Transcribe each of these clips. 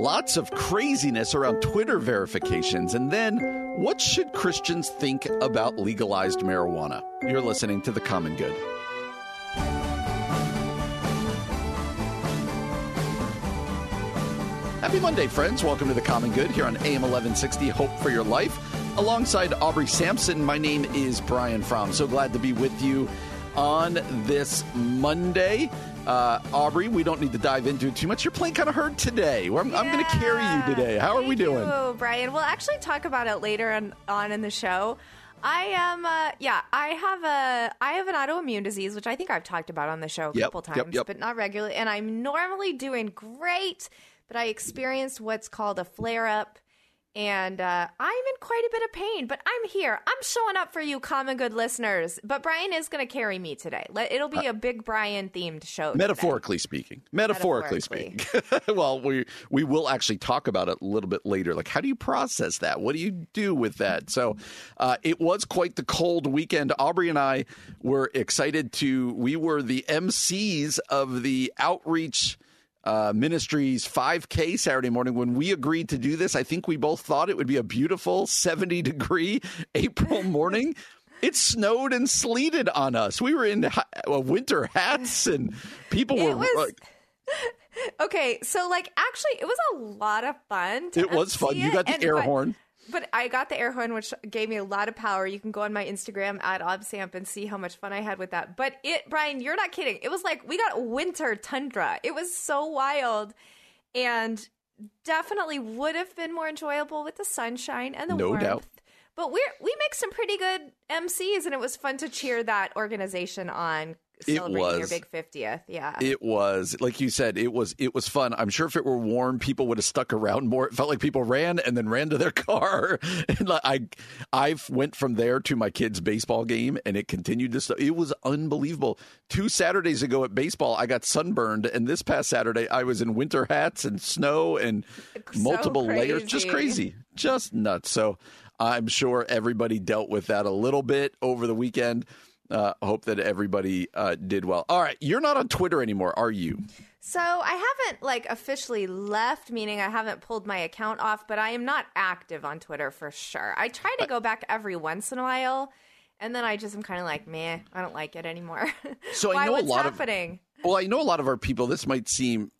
Lots of craziness around Twitter verifications. And then, what should Christians think about legalized marijuana? You're listening to The Common Good. Happy Monday, friends. Welcome to The Common Good here on AM 1160 Hope for Your Life. Alongside Aubrey Sampson, my name is Brian Fromm. So glad to be with you on this Monday. Uh, Aubrey, we don't need to dive into it too much. You're playing kind of hurt today. I'm, I'm going to carry you today. How are we doing? Oh, Brian. We'll actually talk about it later on, on in the show. I am, uh, yeah, I have a, I have an autoimmune disease, which I think I've talked about on the show a Yep, couple yep, times, yep. but not regularly. And I'm normally doing great, but I experienced what's called a flare up. And uh, I'm in quite a bit of pain, but I'm here. I'm showing up for you, common good listeners. But Brian is going to carry me today. It'll be a big Brian themed show. today. Metaphorically speaking, metaphorically, Metaphorically. speaking. well, we we will actually talk about it a little bit later. Like, how do you process that? What do you do with that? So, uh, it was quite the cold weekend. Aubrey and I were excited to. We were the MCs of the outreach. Uh, ministries 5K Saturday morning. When we agreed to do this, I think we both thought it would be a beautiful 70 degree April morning. It snowed and sleeted on us. We were in uh, winter hats, and people were was- like, Okay, so like actually, it was a lot of fun. It was fun. MC You got the air horn. But I got the air horn, which gave me a lot of power. You can go on my Instagram at obsamp and see how much fun I had with that. But it, Brian, you're not kidding. It was like we got winter tundra. It was so wild, and definitely would have been more enjoyable with the sunshine and the No warmth. doubt. But we we make some pretty good MCs, and it was fun to cheer that organization on It celebrating your big fiftieth. Yeah. It was like you said. It was it was fun. I'm sure if it were warm, people would have stuck around more. It felt like people ran and then ran to their car. And like, I I went from there to my kid's baseball game, and it continued to. It was unbelievable. Two Saturdays ago at baseball, I got sunburned, and this past Saturday, I was in winter hats and snow and So multiple layers. Just crazy. crazy, just nuts. So I'm sure everybody dealt with that a little bit over the weekend. Uh, hope that everybody uh, did well. All right, you're not on Twitter anymore, are you? So I haven't like officially left, meaning I haven't pulled my account off, but I am not active on Twitter for sure. I try to go back every once in a while, and then I just am kind of like, meh, I don't like it anymore. So I Why? know a lot of- Well, I know a lot of our people. This might seem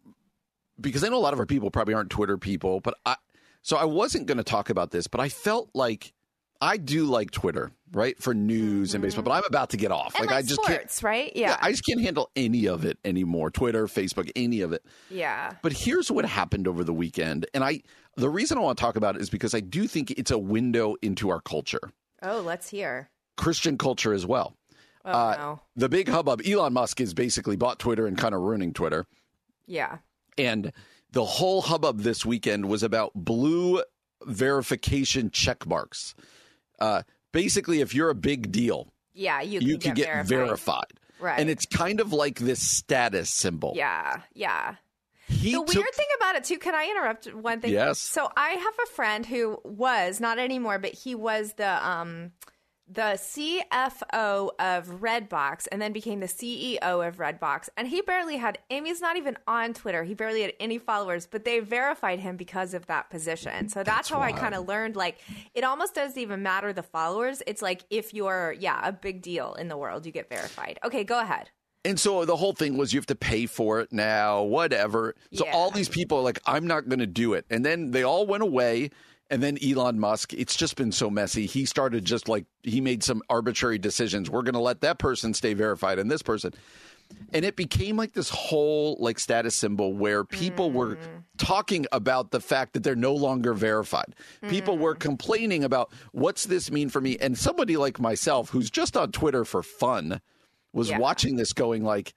because I know a lot of our people probably aren't Twitter people, but I so I wasn't going to talk about this, but I felt like I do like Twitter, right, for news and baseball, but I'm about to get off. Mm-hmm. and like, I just sports, can't. right? Yeah, I just can't handle any of it anymore. Twitter, Facebook, any of it. yeah. But here's what happened over the weekend, and I the reason I want to talk about it is because I do think it's a window into our culture, Oh, let's hear. Christian culture as well. Oh Uh, no, The big hubbub, Elon Musk has basically bought Twitter and kind of ruining Twitter. yeah. And the whole hubbub this weekend was about blue verification check marks. Uh, basically, if you're a big deal, Yeah, you, you can can get verified. Right. And it's kind of like this status symbol. Yeah, yeah. He the took, weird thing about it too, can I interrupt one thing? Yes. So I have a friend who was not anymore, but he was the um the CFO of Redbox and then became the CEO of Redbox. And he barely had Amy's not even on Twitter. He barely had any followers, but they verified him because of that position. So that's, how I kind of learned like it almost doesn't even matter the followers. It's like if you're yeah, a big deal in the world, you get verified. Okay, go ahead. And so the whole thing was you have to pay for it now, whatever. So Yeah. all these people are like, I'm not going to do it. And then they all went away. And then Elon Musk, it's just been so messy. He started just like, he made some arbitrary decisions. We're going to let that person stay verified and this person. And it became like this whole like status symbol where people were hmm. talking about the fact that they're no longer verified. People were hmm. complaining about what's this mean for me? And somebody like myself who's just on Twitter for fun was Yeah. watching this going like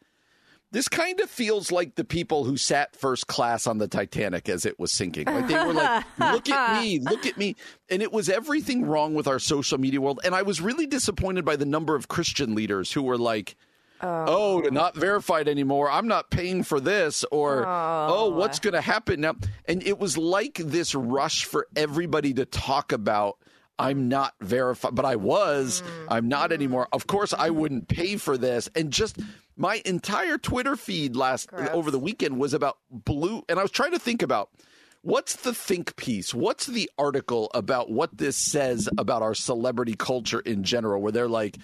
this kind of feels like the people who sat first class on the Titanic as it was sinking. Like they were like, look at me, look at me. And it was everything wrong with our social media world. And I was really disappointed by the number of Christian leaders who were like, oh, oh. not verified anymore. I'm not paying for this. Or, oh, oh what's going to happen now? And it was like this rush for everybody to talk about. I'm not verified, but I was. Mm. I'm not mm. anymore. Of course, I wouldn't pay for this. And just my entire Twitter feed last Gross. over the weekend was about blue. And I was trying to think about what's the think piece? What's the article about what this says about our celebrity culture in general, where they're like,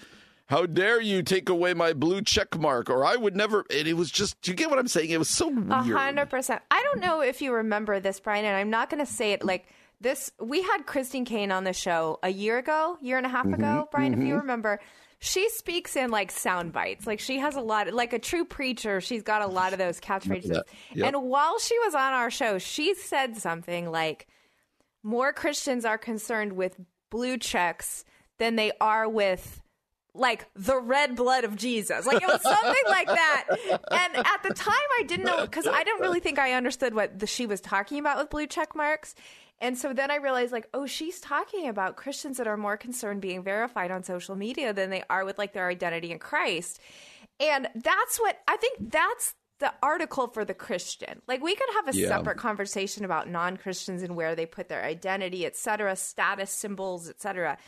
how dare you take away my blue check mark? Or I would never. And it was just, do you get what I'm saying? It was so weird. hundred percent. I don't know if you remember this, Brian, and I'm not going to say it like this. We had Christine Caine on the show a year ago, year and a half Mm-hmm, ago, Brian. If you remember, she speaks in like sound bites. Like she has a lot, like a true preacher. She's got a lot of those catchphrases. Yep. And while she was on our show, she said something like, "More Christians are concerned with blue checks than they are with." Like the red blood of Jesus. Like it was something like that. And at the time I didn't know because I didn't really think I understood what the, she was talking about with blue check marks. And so then I realized like, oh, she's talking about Christians that are more concerned being verified on social media than they are with like their identity in Christ. And that's what I think that's the article for the Christian. Like we could have a Yeah. separate conversation about non-Christians and where they put their identity, etc., status symbols, et cetera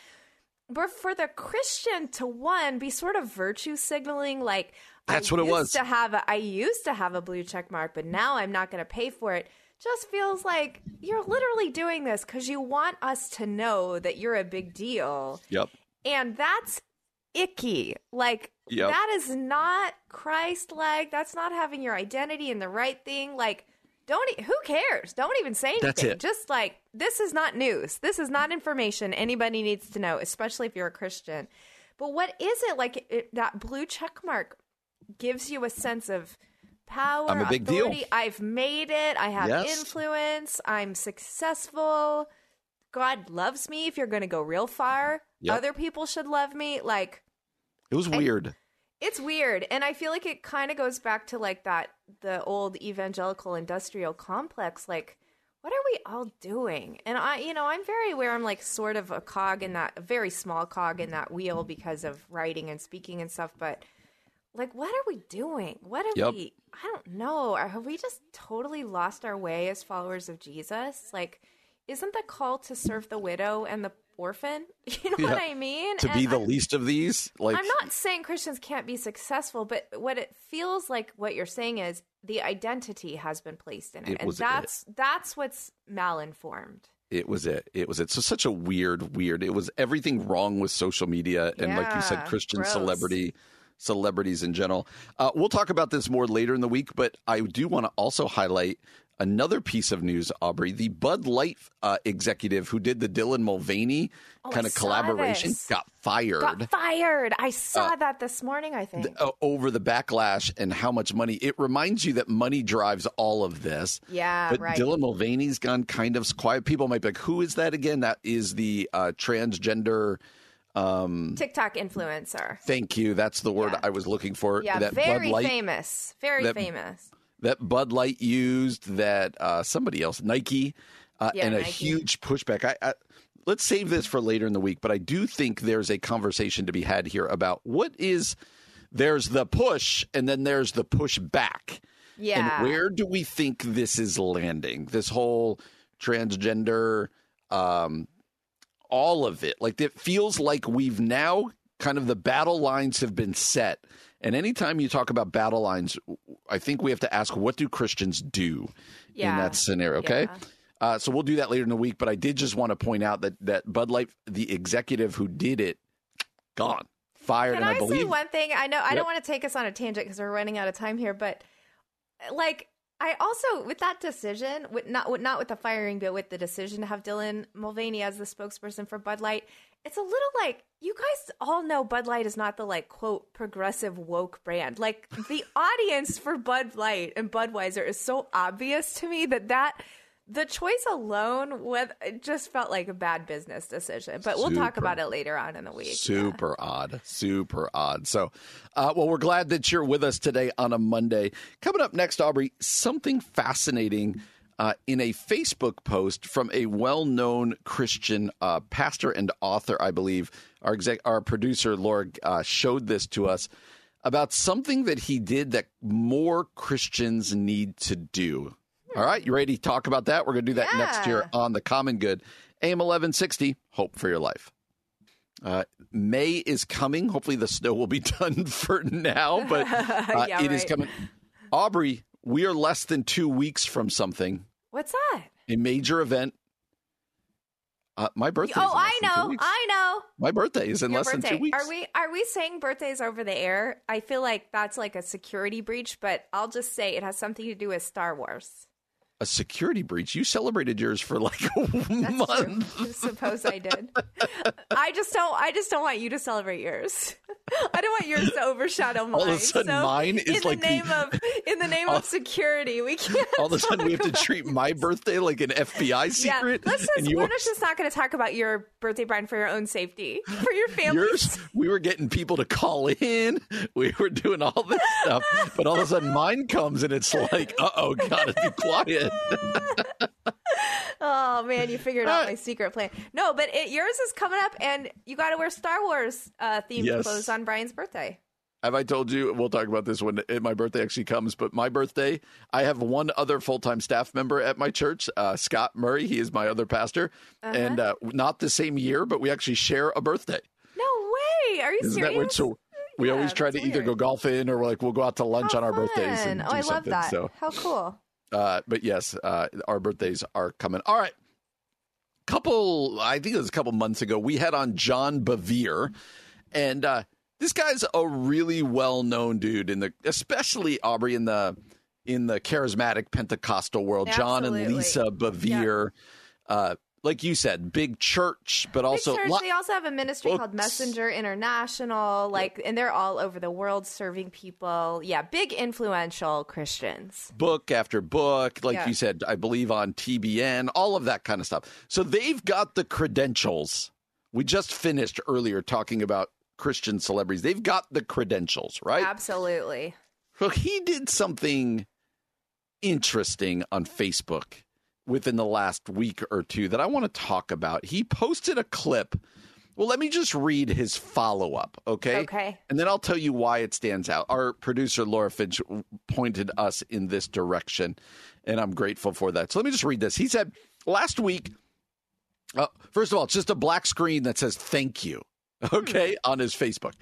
but for the Christian to one be sort of virtue signaling, like That's I what it used was. To have a, I used to have a blue check mark, but now I'm not going to pay for it. Just feels like you're literally doing this because you want us to know that you're a big deal, Yep. and that's icky. Like Yep. that is not Christ-like. That's not having your identity in the right thing. Like. Don't e- who cares? Don't even say anything. That's it. Just like this is not news. This is not information anybody needs to know, especially if you're a Christian. But what is it like? It, that blue check mark gives you a sense of power. I'm a big deal. authority. I've made it. I have Yes. influence. I'm successful. God loves me. If you're going to go real far, Yep. other people should love me. Like It was weird. It's weird and i feel like it kind of goes back to like that the old evangelical industrial complex like what are we all doing? And i you know i'm very aware i'm like sort of a cog in that a very small cog in that wheel because of writing and speaking and stuff but like what are we doing? What are Yep. we i don't know have we just totally lost our way as followers of jesus? Like isn't the call to serve the widow and the orphan you know what i mean To And be the I- least of these, like I'm not saying Christians can't be successful, but what it feels like what you're saying is the identity has been placed in it, It and was it. that's that's what's malinformed. It was it. It was it. So such a weird, weird. It was everything wrong with social media and, like you said, Christian gross. celebrity, celebrities in general. Uh, we'll talk about this more later in the week, but I do want to also highlight another piece of news, Aubrey. The Bud Light uh, executive who did the Dylan Mulvaney kind Oh, I of collaboration this. got fired. Got fired. I saw that this morning. I think. uh, over the backlash and how much money it reminds you that money drives all of this. Yeah, but right. Dylan Mulvaney's gone kind of quiet. People might be like, "Who is that again?" That is the uh, transgender. TikTok influencer. Thank you. That's the word Yeah. I was looking for. Yeah, that very Bud Light, famous. Very famous. That Bud Light used. That uh, somebody else, Nike, uh, Yeah, and a Nike. huge pushback. I, I let's save this for later in the week. But I do think there's a conversation to be had here about what is. There's the push, and then there's the push back. Yeah. And where do we think this is landing? This whole transgender, um, all of it. Like it feels like we've now kind of the battle lines have been set. And anytime you talk about battle lines, I think we have to ask what do Christians do in that scenario? Okay. Yeah. Uh, so we'll do that later in the week. But I did just want to point out that that Bud Light, the executive who did it, gone, fired, Can and I, I, say one thing? I know I Yep. don't want to take us on a tangent because we're running out of time here, but like I also with that decision, with not with not with the firing, but with the decision to have Dylan Mulvaney as the spokesperson for Bud Light, it's a little like you guys all know Bud Light is not the like quote progressive woke brand. Like the audience for Bud Light and Budweiser is so obvious to me that that the choice alone with it just felt like a bad business decision. But we'll talk about it later on in the week. Super odd. Super odd. So, uh, well, we're glad that you're with us today on a Monday. Coming up next, Aubrey, something fascinating uh, in a Facebook post from a well known Christian uh, pastor and author, I believe. Our, exec- our producer, Laura, uh, showed this to us about something that he did that more Christians need to do. All right, you ready to talk about that? We're going to do that next year on The Common Good. AM 1160, Hope for Your Life. Uh, May is coming. Hopefully, the snow will be done for now, but uh, Yeah, it is right. coming. Aubrey, we are less than two weeks from something, What's that? a major event. Uh, my birthday. oh, I know. I know. My birthday is in Your less birthday. than two weeks. Are we are we saying birthdays over the air? I feel like that's like a security breach, but I'll just say it has something to do with Star Wars. A security breach. You celebrated yours for like a That's month. true. I suppose I did. I just don't. I just don't want you to celebrate yours. I don't want yours to overshadow mine. All of a sudden, So mine is in like the the- name of in the name of security. We can't. All of a sudden, we have to treat my birthday like an FBI secret. Yeah, let's just, we're just not going to talk about your birthday, Brian, for your own safety, for your family. yours, we were getting people to call in. We were doing all this stuff, but all of a sudden, mine comes and it's like, uh oh, gotta be quiet. Oh man, you figured out my secret plan. No, but it, yours is coming up, and you got to wear Star Wars uh, themed Yes. clothes on Brian's birthday. Have I told you? We'll talk about this when it- my birthday actually comes. But my birthday, I have one other full time staff member at my church, uh, Scott Murray. He is my other pastor, Uh-huh. and uh, not the same year, but we actually share a birthday. No way! Are you Isn't serious? that weird? So we Yeah, always try to that's either go golfing or like we'll go out to lunch How on our birthdays and fun. do oh, I love something. that. So, How cool! Uh, but yes, uh, our birthdays are coming. All right. Couple, I think it was a couple months ago, we had on John Bevere, and uh, this guy's a really well-known dude in the, especially Aubrey in the in the charismatic Pentecostal world. John and Lisa Bevere, uh, like you said, big church, but also church, lo- they also have a ministry called. Messenger International, like, and they're all over the world serving people. Yeah, big influential Christians. book after book, like Yeah. you said, I believe on TBN, all of that kind of stuff. So they've got the credentials. We just finished earlier talking about Christian celebrities. They've got the credentials, right? Absolutely. Well, he did something interesting on Facebook within the last week or two that I want to talk about. He posted a clip. Well, let me just read his follow up, okay? Okay. And then I'll tell you why it stands out. Our producer, Laura Finch, pointed us in this direction, and I'm grateful for that. So let me just read this. He said, Last week, uh, first of all, it's just a black screen that says thank you, okay, on his Facebook.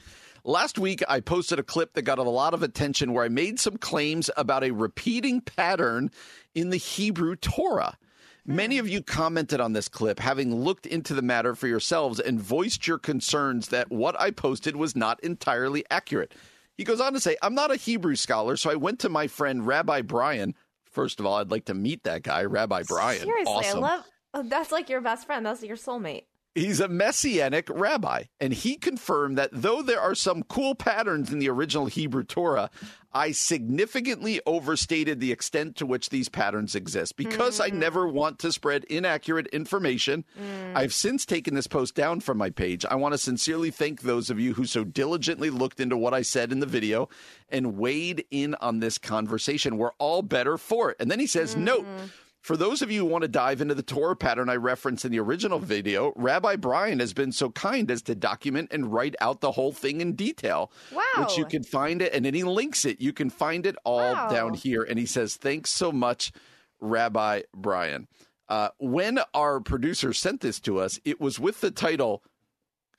Last week, I posted a clip that got a lot of attention where I made some claims about a repeating pattern in the Hebrew Torah. Many of you commented on this clip, having looked into the matter for yourselves and voiced your concerns that what I posted was not entirely accurate. He goes on to say, I'm not a Hebrew scholar, so I went to my friend Rabbi Brian. First of all, I'd like to meet that guy, Rabbi Brian. Seriously, awesome. I love. Oh, that's like your best friend. That's your soulmate. He's a messianic rabbi, and he confirmed that though there are some cool patterns in the original Hebrew Torah, I significantly overstated the extent to which these patterns exist. Because I hmm. never want to spread inaccurate information, hmm. I've since taken this post down from my page. I want to sincerely thank those of you who so diligently looked into what I said in the video and weighed in on this conversation. We're all better for it. And then he says, note, hmm. For those of you who want to dive into the Torah pattern I referenced in the original video, Rabbi Brian has been so kind as to document and write out the whole thing in detail. Wow. Which you can find it, and then he links it. You can find it all Wow. down here. And he says, Thanks so much, Rabbi Brian. Uh, when our producer sent this to us, it was with the title,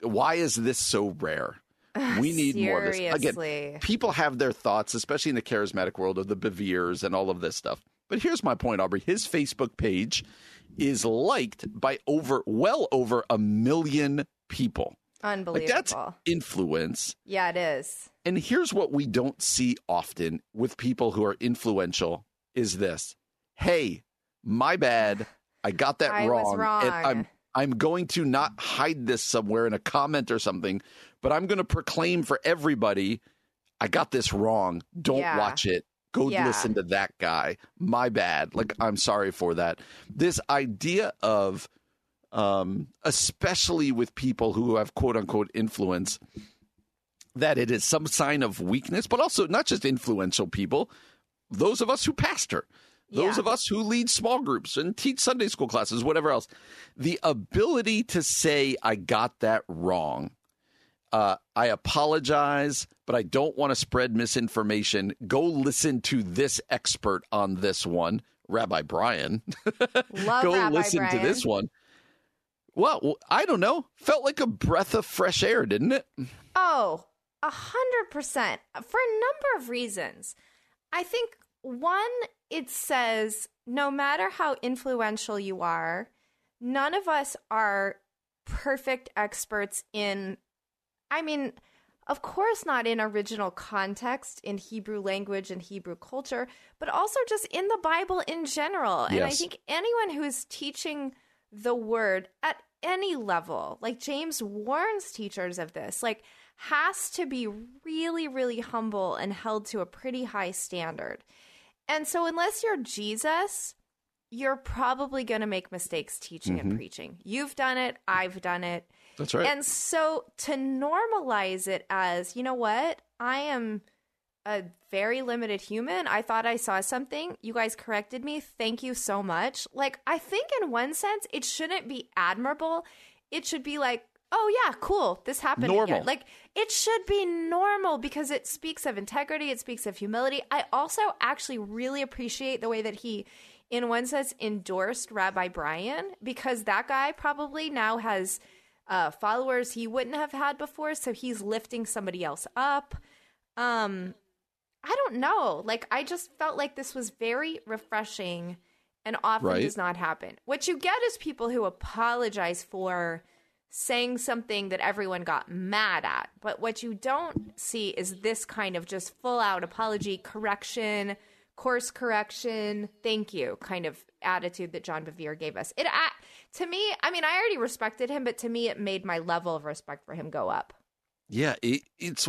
Why is this so rare? We need more of this. Again, people have their thoughts, especially in the charismatic world of the Beveres and all of this stuff. But here's my point, Aubrey. His Facebook page is liked by over, well over a million people. Like Unbelievable. that's influence. yeah, it is. And here's what we don't see often with people who are influential is this. Hey, my bad. I got that I wrong. was And wrong. I'm I'm going to not hide this somewhere in a comment or something, but I'm going to proclaim for everybody I got this wrong. Don't Yeah. watch it. Go Yeah. listen to that guy. My bad. Like I'm sorry for that. This idea of um especially with people who have quote unquote influence that it is some sign of weakness, but also not just influential people, those of us who pastor, those Yeah. of us who lead small groups and teach Sunday school classes, whatever else. The ability to say, I got that wrong. Uh, I apologize, but I don't want to spread misinformation. Go listen to this expert on this one, Rabbi Brian. Love Go Rabbi listen Brian. to this one. Well, I don't know. Felt like a breath of fresh air, didn't it? Oh, a hundred percent for a number of reasons. I think one, it says no matter how influential you are, none of us are perfect experts in. I mean, of course, not in original context in Hebrew language and Hebrew culture, but also just in the Bible in general. And I think anyone who is teaching the word at any level, like James warns teachers of this, like has to be really, really humble and held to a pretty high standard. And so, unless you're Jesus, you're probably going to make mistakes teaching and mm-hmm. preaching. You've done it, I've done it. That's right. And so to normalize it as, you know what? I am a very limited human. I thought I saw something. You guys corrected me. Thank you so much. Like, I think in one sense, it shouldn't be admirable. It should be like, oh, yeah, cool. This happened. Normal. Again. Like, it should be normal because it speaks of integrity, it speaks of humility. I also actually really appreciate the way that he, in one sense, endorsed Rabbi Brian because that guy probably now has uh, followers he wouldn't have had before. So he's lifting somebody else up. Um, I don't know. Like, I just felt like this was very refreshing and often Right. does not happen. What you get is people who apologize for saying something that everyone got mad at. But what you don't see is this kind of just full out apology, correction, course correction, thank you kind of attitude that John Bevere gave us. It I, to me, I mean, I already respected him, but to me, it made my level of respect for him go up. Yeah, it, it's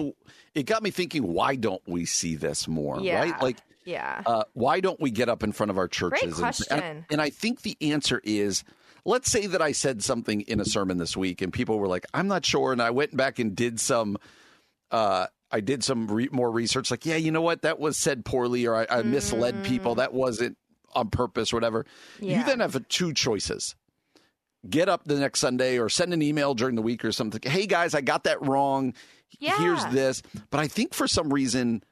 it got me thinking. Why don't we see this more? Yeah. Right? Like, Yeah. uh, why don't we get up in front of our churches? and- question. And, and I think the answer is, let's say that I said something in a sermon this week, and people were like, "I'm not sure," and I went back and did some. Uh, I did some re- more research. Like, yeah, you know what? That was said poorly, or I, I misled people. That wasn't on purpose, or whatever. You Mm. Then have two choices get up the next Sunday or send an email during the week or something. Hey guys, I got that wrong. Yeah. Here's this. But I think for some reason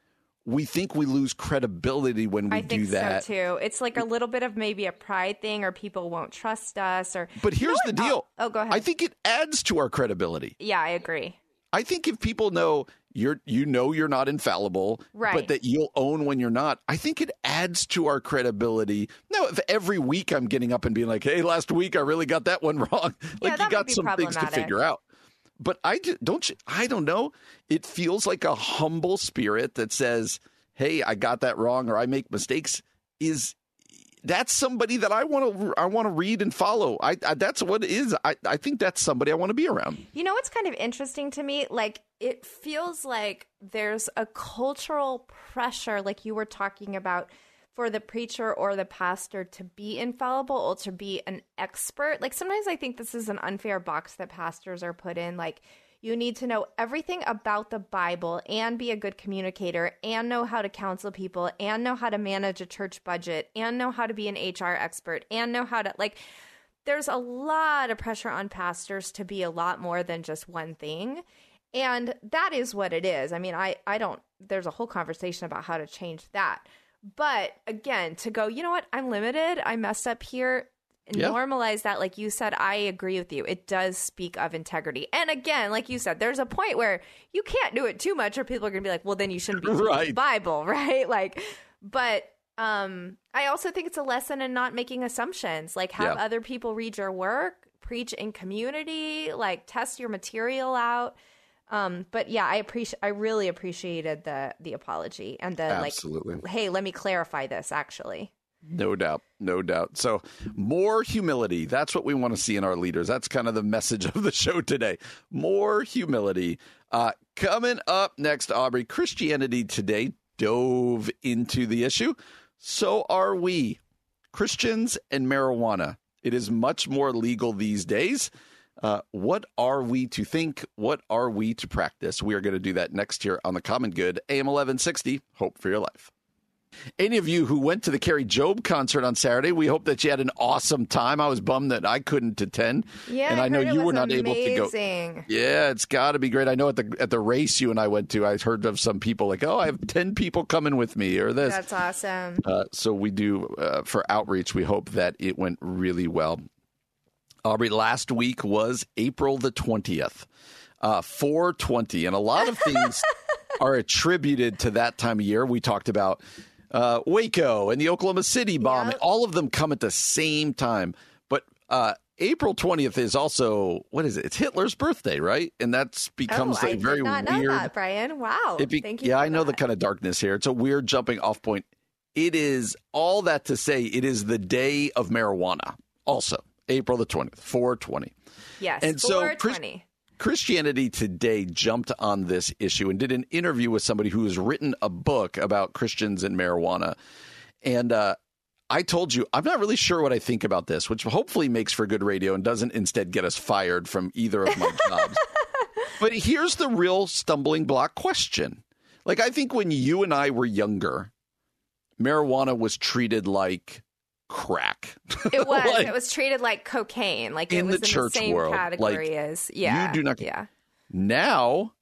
we think we lose credibility when we I think do that. so too. It's like a little bit of maybe a pride thing, or people won't trust us, or. But You know here's the deal. Oh, oh, go ahead. I think it adds to our credibility. yeah, I agree. I think if people know you're you know you're not infallible, Right. but that you'll own when you're not, I think it adds to our credibility. Now, if every week I'm getting up and being like, "Hey, last week I really got that one wrong," like that you got some things to figure out. But I don't. you- I don't know. It feels like a humble spirit that says, "Hey, I got that wrong," or "I make mistakes." Is that's somebody that I want to I want to read and follow. I, I that's what it is. I I think that's somebody I want to be around. You know what's kind of interesting to me? Like, it feels like there's a cultural pressure, like you were talking about, for the preacher or the pastor to be infallible or to be an expert. Like, sometimes I think this is an unfair box that pastors are put in. Like, you need to know everything about the Bible and be a good communicator and know how to counsel people and know how to manage a church budget and know how to be an HR expert and know how to, like, there's a lot of pressure on pastors to be a lot more than just one thing. And that is what it is. I mean, I, I don't, there's a whole conversation about how to change that. But again, to go, you know what, I'm limited, I messed up here, Yeah. normalize that. Like you said, I agree with you. It does speak of integrity. And again, like you said, there's a point where you can't do it too much or people are going to be like, well, then you shouldn't be Right. the Bible, right? Like, but um, I also think it's a lesson in not making assumptions. Like, have Yeah. other people read your work, preach in community, like test your material out. Um, but yeah, I appreciate. I really appreciated the the apology and the Absolutely. like. Hey, let me clarify this. Actually, No doubt. No doubt. So, more humility. That's what we want to see in our leaders. That's kind of the message of the show today. More humility. Uh, coming up next, Aubrey, Christianity Today dove into the issue. So are we. Christians and marijuana. It is much more legal these days. Uh, what are we to think? What are we to practice? We are going to do that next year on the Common Good, AM 1160. Hope for your life. Any of you who went to the Carrie Job concert on Saturday, we hope that you had an awesome time. I was bummed that I couldn't attend, Yeah, and I I, know you were not able to go. Yeah, it's got to be great. I know at the at the race you and I went to, I heard of some people like, "Oh, I have ten people coming with me," or this. That's awesome. Uh, so we do uh, for outreach. We hope that it went really well. Aubrey, last week was April the twentieth, uh, four twenty, and a lot of things are attributed to that time of year. We talked about uh, Waco and the Oklahoma City bombing. Yep. All of them come at the same time, but. Uh, April 20th is also what is it? It's Hitler's birthday, right? And that's becomes oh, a I very did not know weird that, Brian. Wow. be- Thank you. yeah, I know the kind of darkness here. It's a weird jumping off point. It is all that to say it is the day of marijuana. Also, April the 20th, 420. Yes. and so Chris- 420. Christianity Today jumped on this issue and did an interview with somebody who has written a book about Christians and marijuana. And uh, I told you, I'm not really sure what I think about this, which hopefully makes for good radio and doesn't instead get us fired from either of my jobs. but here's the real stumbling block question. Like, I think when you and I were younger, marijuana was treated like crack. It was. Like, it was treated like cocaine. Like In it was the in church the same world, category like, as yeah. you do not- Yeah. now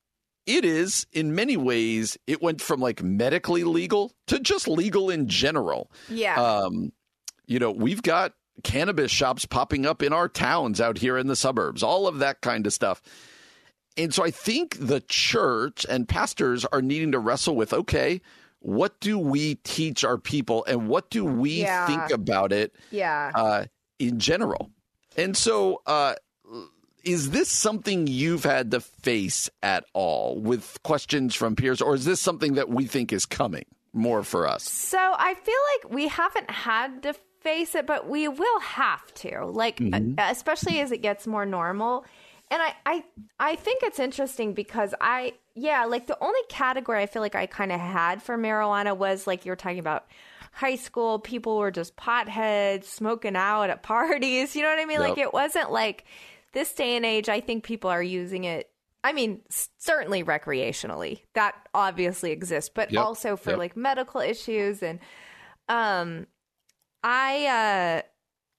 it is in many ways it went from like medically legal to just legal in general Yeah. um you know we've got cannabis shops popping up in our towns out here in the suburbs all of that kind of stuff and so i think the church and pastors are needing to wrestle with okay what do we teach our people and what do we Yeah. think about it yeah. uh, in general. And so, uh, is this something you've had to face at all with questions from peers, or is this something that we think is coming more for us? So I feel like we haven't had to face it, but we will have to. Like Mm-hmm. especially as it gets more normal. And I, I I think it's interesting because I yeah, like the only category I feel like I kind of had for marijuana was like you were talking about high school people were just potheads smoking out at parties. You know what I mean? Like it wasn't like this day and age. I think people are using it. I mean, certainly recreationally. That obviously exists, but Yep. also for Yep. like medical issues and um I uh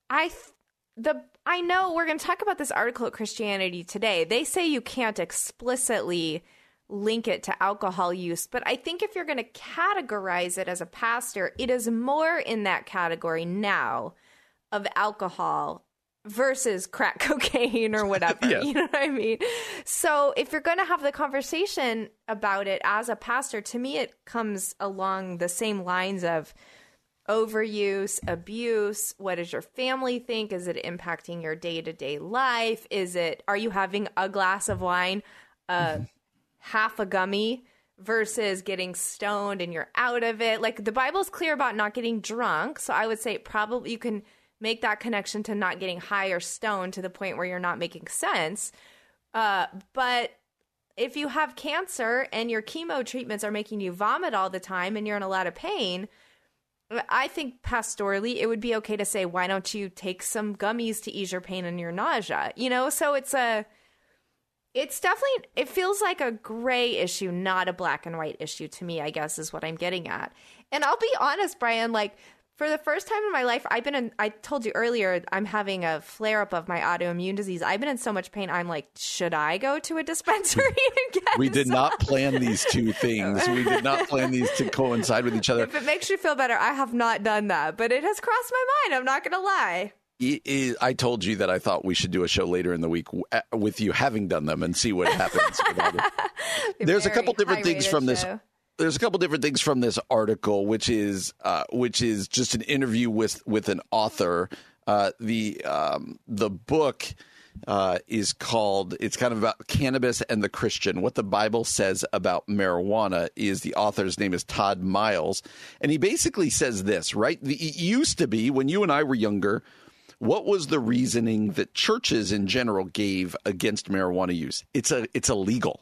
I th- the I know we're going to talk about this article at Christianity Today. They say you can't explicitly link it to alcohol use, but I think if you're going to categorize it as a pastor, it is more in that category now of alcohol versus crack cocaine or whatever. Yeah. You know what I mean? So if you're going to have the conversation about it as a pastor, to me, it comes along the same lines of overuse, abuse. What does your family think? Is it impacting your day to day life? Is it, are you having a glass of wine, uh, half a gummy? Versus getting stoned and you're out of it. Like the Bible's clear about not getting drunk. So I would say probably you can make that connection to not getting high or stoned to the point where you're not making sense. Uh, but if you have cancer and your chemo treatments are making you vomit all the time and you're in a lot of pain, I think pastorally it would be okay to say, why don't you take some gummies to ease your pain and your nausea? You know, so it's a, it's definitely, it feels like a gray issue, not a black and white issue to me, I guess is what I'm getting at. And I'll be honest, Brian, like, for the first time in my life, I've been in, I told you earlier, I'm having a flare up of my autoimmune disease. I've been in so much pain. I'm like, should I go to a dispensary again? We did not plan these two things. We did not plan these to coincide with each other. If it makes you feel better, I have not done that, but it has crossed my mind. I'm not going to lie. I told you that I thought we should do a show later in the week uh, with you having done them and see what happens. with all the- There's a couple different things from this. There's a couple different things from this article, which is uh, which is just an interview with with an author. Uh, the um, the book uh, is called. It's kind of about cannabis and the Christian. What the Bible says about marijuana is the author's name is Todd Miles, and he basically says this. Right, the, it used to be when you and I were younger. What was the reasoning that churches in general gave against marijuana use? It's a it's illegal.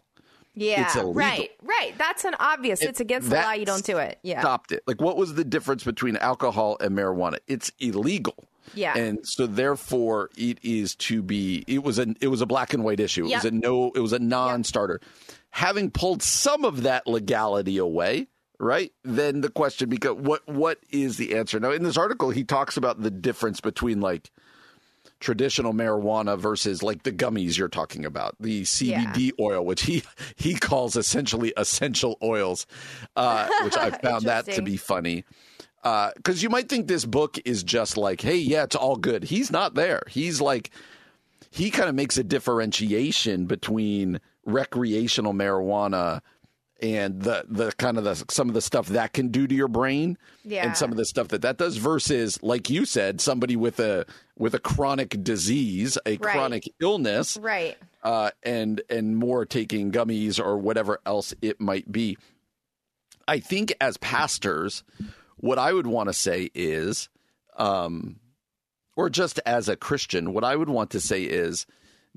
Yeah, right, right. That's an obvious. It's against the law. You don't do it. Yeah, Stopped it. Like, what was the difference between alcohol and marijuana? It's illegal. Yeah. and so therefore it is to be. It was a it was a black and white issue. It was a no. It was a non-starter. Having pulled some of that legality away, right? Then the question becomes what what is the answer? Now, in this article, he talks about the difference between like traditional marijuana versus like the gummies you're talking about, the CBD oil, which he he calls essentially essential oils, uh, which I found that to be funny. Because you might think this book is just like, hey, yeah, it's all good. He's not there. He's like, he kind of makes a differentiation between recreational marijuana and the the kind of the some of the stuff that can do to your brain Yeah. and some of the stuff that that does versus like you said somebody with a with a chronic disease a Right. chronic illness right. uh, and and more taking gummies or whatever else it might be. I think as pastors, what I would want to say is, um, or just as a Christian, what I would want to say is,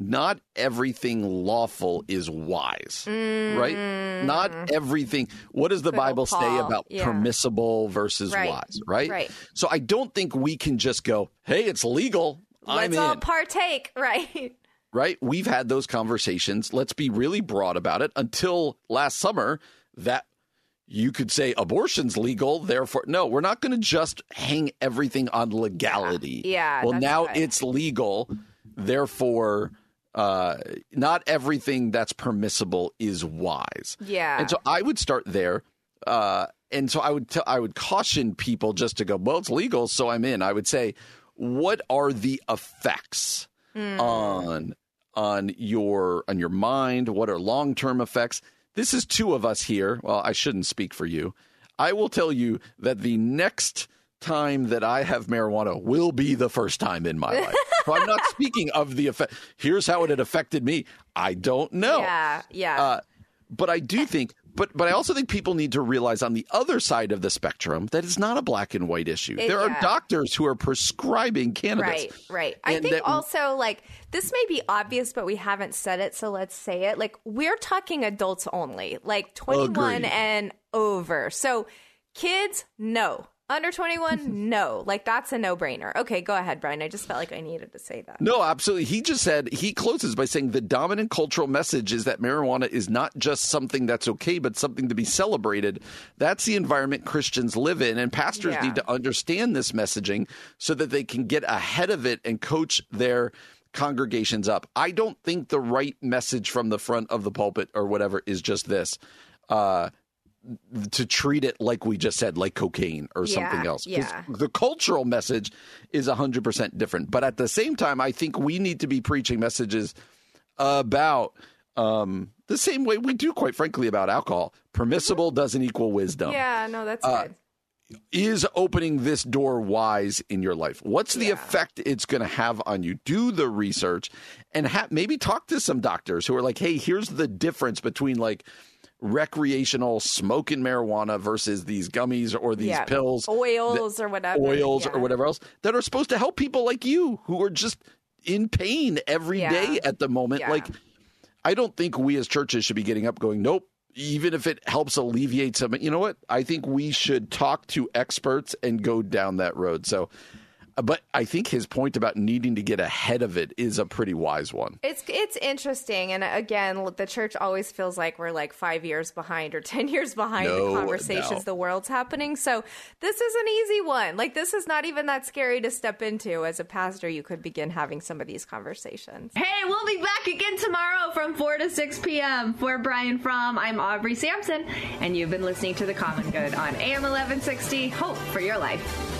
not everything lawful is wise, right? Not mm. everything. What does the Good Bible say about yeah. permissible versus Right, wise, right? right. So I don't think we can just go, "Hey, it's legal." I'm Let's all in partake. Right. right? We've had those conversations. Let's be really broad about it. Until last summer, that you could say abortion's legal, therefore, no, we're not going to just hang everything on legality. Yeah, Well, now right. it's legal, therefore, uh, not everything that's permissible is wise. Yeah. And so I would start there. Uh, and so I would t- I would caution people just to go, well, it's legal, so I'm in. I would say, what are the effects on on your on your mind? What are long term effects? This is two of us here. Well, I shouldn't speak for you. I will tell you that the next time that I have marijuana will be the first time in my life. so I'm not speaking of the effect. Here's how it had affected me. I don't know. Yeah. Yeah. Uh, but I do think, but but I also think people need to realize on the other side of the spectrum that it's not a black and white issue. It- there are yeah. doctors who are prescribing cannabis. Right, right. I think that- also like this may be obvious, but we haven't said it, so let's say it. Like we're talking adults only, like 21 Agreed. and over. So kids, no. Under 21, no. Like that's a no brainer. Okay, go ahead, Brian. I just felt like I needed to say that. No, absolutely. He just said he closes by saying the dominant cultural message is that marijuana is not just something that's okay, but something to be celebrated. That's the environment Christians live in, and pastors Yeah. need to understand this messaging so that they can get ahead of it and coach their congregations up. I don't think the right message from the front of the pulpit or whatever is just this. Uh, to treat it like we just said, like cocaine or something else. yeah. The cultural message is 100% different. But at the same time, I think we need to be preaching messages about um, the same way we do, quite frankly, about alcohol. Permissible doesn't equal wisdom. Yeah, no, that's Uh, good. Is opening this door wise in your life? What's the Yeah. effect it's going to have on you? Do the research and ha- maybe talk to some doctors who are like, hey, here's the difference between like recreational smoking marijuana versus these gummies or these Yeah. pills Oils or whatever. oils yeah. or whatever else that are supposed to help people like you who are just in pain every day Yeah. at the moment. Like, I don't think we as churches should be getting up going, nope. Even if it helps alleviate some, you know what? I think we should talk to experts and go down that road. So, Uh, but I think his point about needing to get ahead of it is a pretty wise one. It's it's interesting, and uh, again, the church always feels like we're like five years behind or ten years behind No, the conversations no. the world's happening. So this is an easy one. Like this is not even that scary to step into. As a pastor, you could begin having some of these conversations. Hey, we'll be back again tomorrow from 4 to 6 p.m. For Brian Fromm, I'm Aubrey Sampson, and you've been listening to The Common Good on AM 1160. Hope for your life.